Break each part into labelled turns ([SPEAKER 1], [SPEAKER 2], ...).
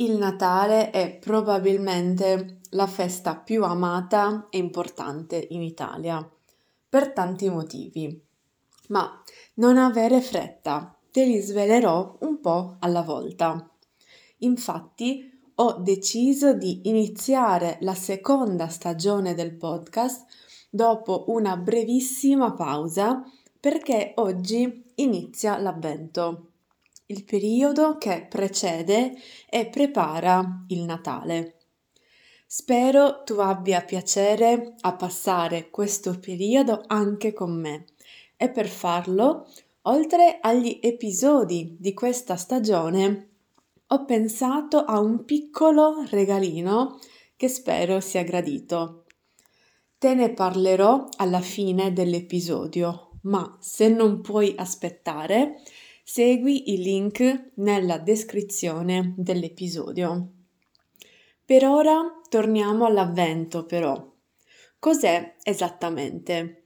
[SPEAKER 1] Il Natale è probabilmente la festa più amata e importante in Italia, per tanti motivi. Ma non avere fretta, te li svelerò un po' alla volta. Infatti ho deciso di iniziare la seconda stagione del podcast dopo una brevissima pausa perché oggi inizia l'avvento il periodo che precede e prepara il Natale. Spero tu abbia piacere a passare questo periodo anche con me e per farlo, oltre agli episodi di questa stagione, ho pensato a un piccolo regalino che spero sia gradito. Te ne parlerò alla fine dell'episodio, ma se non puoi aspettare, Segui il link nella descrizione dell'episodio. Per ora torniamo all'avvento però. Cos'è esattamente?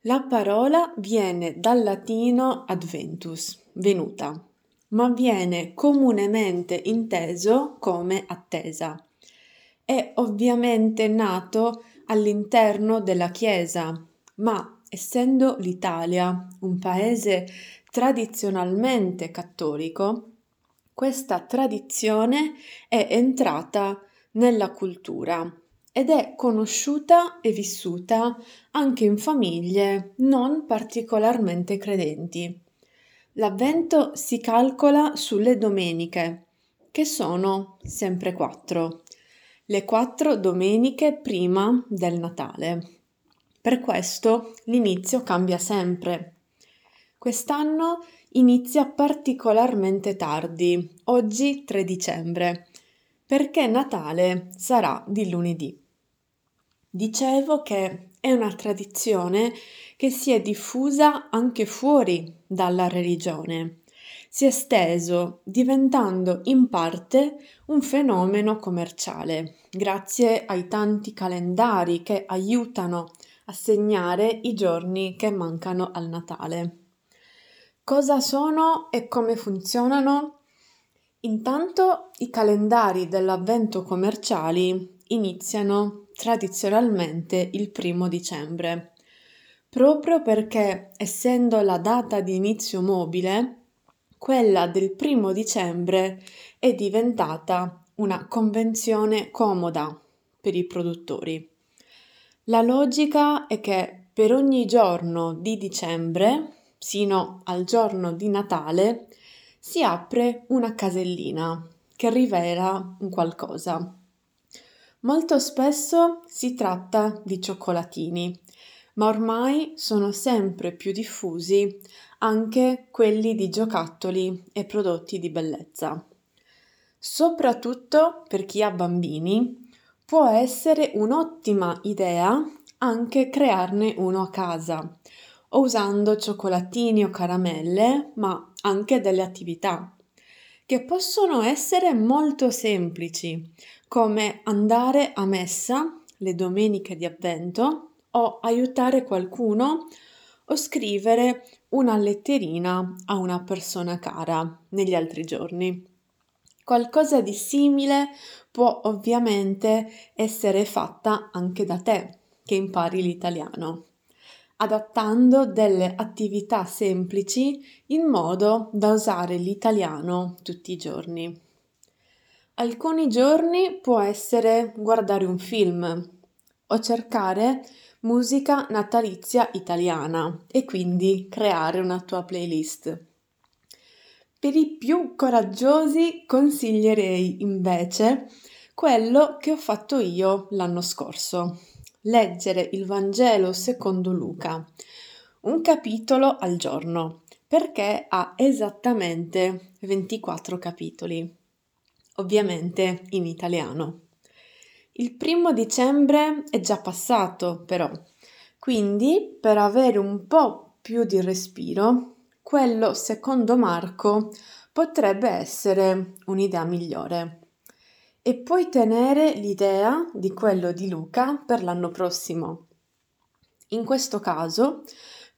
[SPEAKER 1] La parola viene dal latino adventus, venuta, ma viene comunemente inteso come attesa. È ovviamente nato all'interno della Chiesa, ma essendo l'Italia un paese tradizionalmente cattolico, questa tradizione è entrata nella cultura ed è conosciuta e vissuta anche in famiglie non particolarmente credenti. L'avvento si calcola sulle domeniche, che sono sempre quattro, le quattro domeniche prima del Natale. Per questo l'inizio cambia sempre Quest'anno inizia particolarmente tardi, oggi 3 dicembre, perché Natale sarà di lunedì. Dicevo che è una tradizione che si è diffusa anche fuori dalla religione. Si è esteso, diventando in parte un fenomeno commerciale, grazie ai tanti calendari che aiutano a segnare i giorni che mancano al Natale. Cosa sono e come funzionano? Intanto i calendari dell'avvento commerciali iniziano tradizionalmente il primo dicembre, proprio perché essendo la data di inizio mobile, quella del primo dicembre è diventata una convenzione comoda per i produttori. La logica è che per ogni giorno di dicembre sino al giorno di Natale, si apre una casellina che rivela un qualcosa. Molto spesso si tratta di cioccolatini, ma ormai sono sempre più diffusi anche quelli di giocattoli e prodotti di bellezza. Soprattutto per chi ha bambini, può essere un'ottima idea anche crearne uno a casa, o usando cioccolatini o caramelle, ma anche delle attività che possono essere molto semplici, come andare a messa le domeniche di avvento o aiutare qualcuno o scrivere una letterina a una persona cara negli altri giorni. Qualcosa di simile può ovviamente essere fatta anche da te che impari l'italiano adattando delle attività semplici in modo da usare l'italiano tutti i giorni. Alcuni giorni può essere guardare un film o cercare musica natalizia italiana e quindi creare una tua playlist. Per i più coraggiosi consiglierei invece quello che ho fatto io l'anno scorso, leggere il Vangelo secondo Luca, un capitolo al giorno, perché ha esattamente 24 capitoli, ovviamente in italiano. Il primo dicembre è già passato, però, quindi per avere un po' più di respiro, quello secondo Marco potrebbe essere un'idea migliore e puoi tenere l'idea di quello di Luca per l'anno prossimo. In questo caso,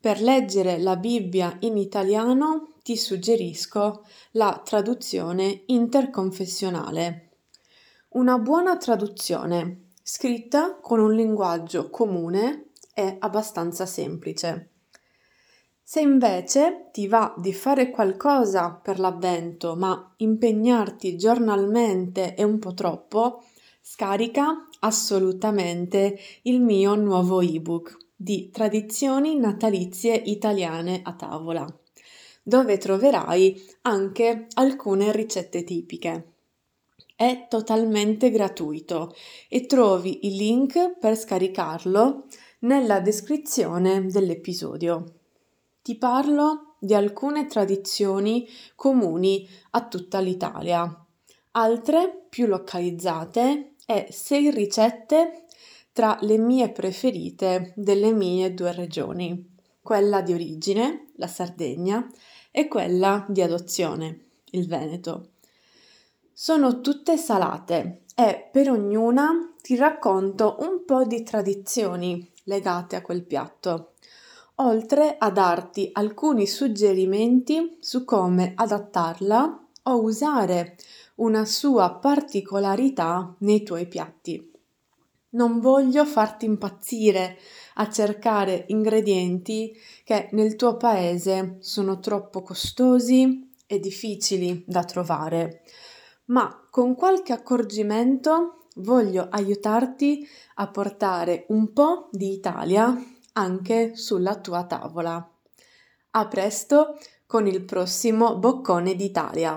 [SPEAKER 1] per leggere la Bibbia in italiano ti suggerisco la traduzione interconfessionale. Una buona traduzione, scritta con un linguaggio comune, è abbastanza semplice. Se invece ti va di fare qualcosa per l'avvento, ma impegnarti giornalmente è un po' troppo, scarica assolutamente il mio nuovo ebook di tradizioni natalizie italiane a tavola, dove troverai anche alcune ricette tipiche. È totalmente gratuito e trovi il link per scaricarlo nella descrizione dell'episodio ti parlo di alcune tradizioni comuni a tutta l'Italia, altre più localizzate e sei ricette tra le mie preferite delle mie due regioni, quella di origine, la Sardegna, e quella di adozione, il Veneto. Sono tutte salate e per ognuna ti racconto un po' di tradizioni legate a quel piatto oltre a darti alcuni suggerimenti su come adattarla o usare una sua particolarità nei tuoi piatti. Non voglio farti impazzire a cercare ingredienti che nel tuo paese sono troppo costosi e difficili da trovare, ma con qualche accorgimento voglio aiutarti a portare un po' di Italia anche sulla tua tavola. A presto con il prossimo Boccone d'Italia.